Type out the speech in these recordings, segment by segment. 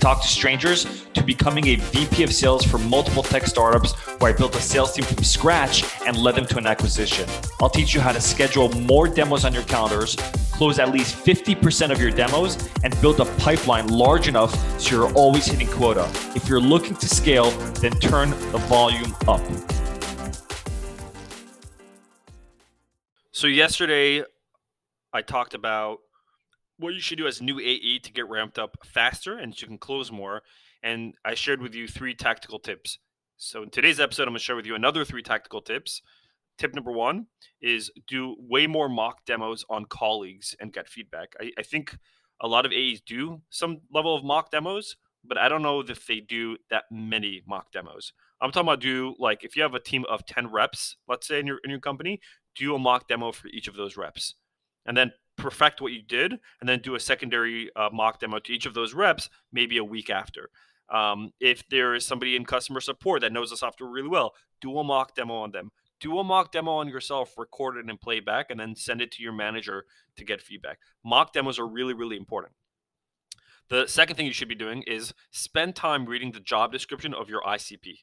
talk to strangers to becoming a VP of sales for multiple tech startups where I built a sales team from scratch and led them to an acquisition. I'll teach you how to schedule more demos on your calendars, close at least 50% of your demos, and build a pipeline large enough so you're always hitting quota. If you're looking to scale, then turn the volume up. So, yesterday I talked about what you should do as new AE to get ramped up faster and so you can close more. And I shared with you three tactical tips. So in today's episode, I'm going to share with you another three tactical tips. Tip number one is do way more mock demos on colleagues and get feedback. I, I think a lot of AEs do some level of mock demos, but I don't know if they do that many mock demos. I'm talking about do like if you have a team of 10 reps, let's say in your in your company, do a mock demo for each of those reps. And then perfect what you did and then do a secondary uh, mock demo to each of those reps maybe a week after. Um, if there is somebody in customer support that knows the software really well do a mock demo on them. Do a mock demo on yourself record it and play back and then send it to your manager to get feedback. Mock demos are really really important. The second thing you should be doing is spend time reading the job description of your icp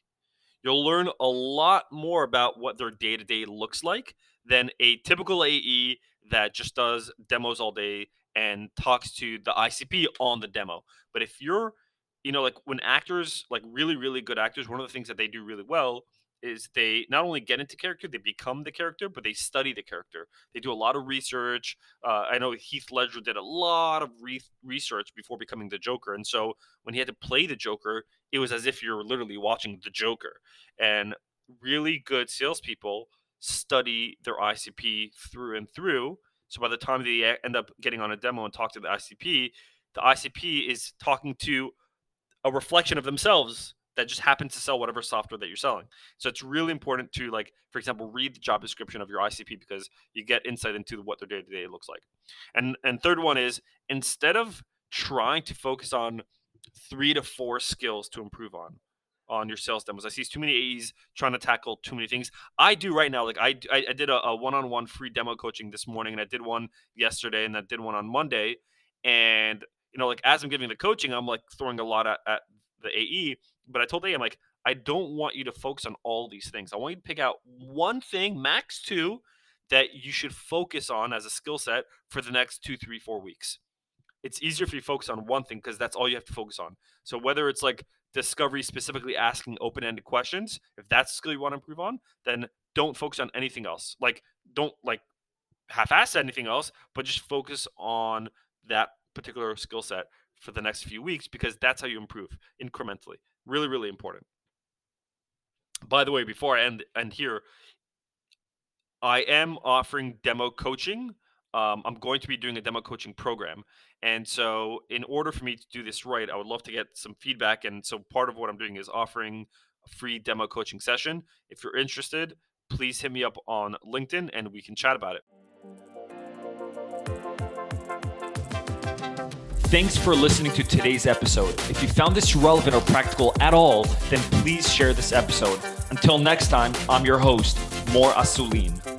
you'll learn a lot more about what their day-to-day looks like than a typical ae that just does demos all day and talks to the ICP on the demo. But if you're, you know, like when actors, like really, really good actors, one of the things that they do really well is they not only get into character, they become the character, but they study the character. They do a lot of research. Uh, I know Heath Ledger did a lot of re- research before becoming the Joker. And so when he had to play the Joker, it was as if you're literally watching the Joker. And really good salespeople study their ICP through and through. So by the time they end up getting on a demo and talk to the ICP, the ICP is talking to a reflection of themselves that just happens to sell whatever software that you're selling. So it's really important to like, for example, read the job description of your ICP because you get insight into what their day to day looks like. And and third one is instead of trying to focus on three to four skills to improve on, on your sales demos. I see too many AEs trying to tackle too many things. I do right now. Like I, I, I did a, a, one-on-one free demo coaching this morning, and I did one yesterday, and I did one on Monday. And you know, like as I'm giving the coaching, I'm like throwing a lot at, at the AE. But I told AE, I'm like, I don't want you to focus on all these things. I want you to pick out one thing, max two, that you should focus on as a skill set for the next two, three, four weeks. It's easier if you focus on one thing because that's all you have to focus on. So whether it's like discovery specifically asking open-ended questions if that's a skill you want to improve on then don't focus on anything else. Like don't like half-ass anything else but just focus on that particular skill set for the next few weeks because that's how you improve incrementally. Really really important. By the way before i end end here i am offering demo coaching um, I'm going to be doing a demo coaching program. And so, in order for me to do this right, I would love to get some feedback. And so, part of what I'm doing is offering a free demo coaching session. If you're interested, please hit me up on LinkedIn and we can chat about it. Thanks for listening to today's episode. If you found this relevant or practical at all, then please share this episode. Until next time, I'm your host, Mor Asulin.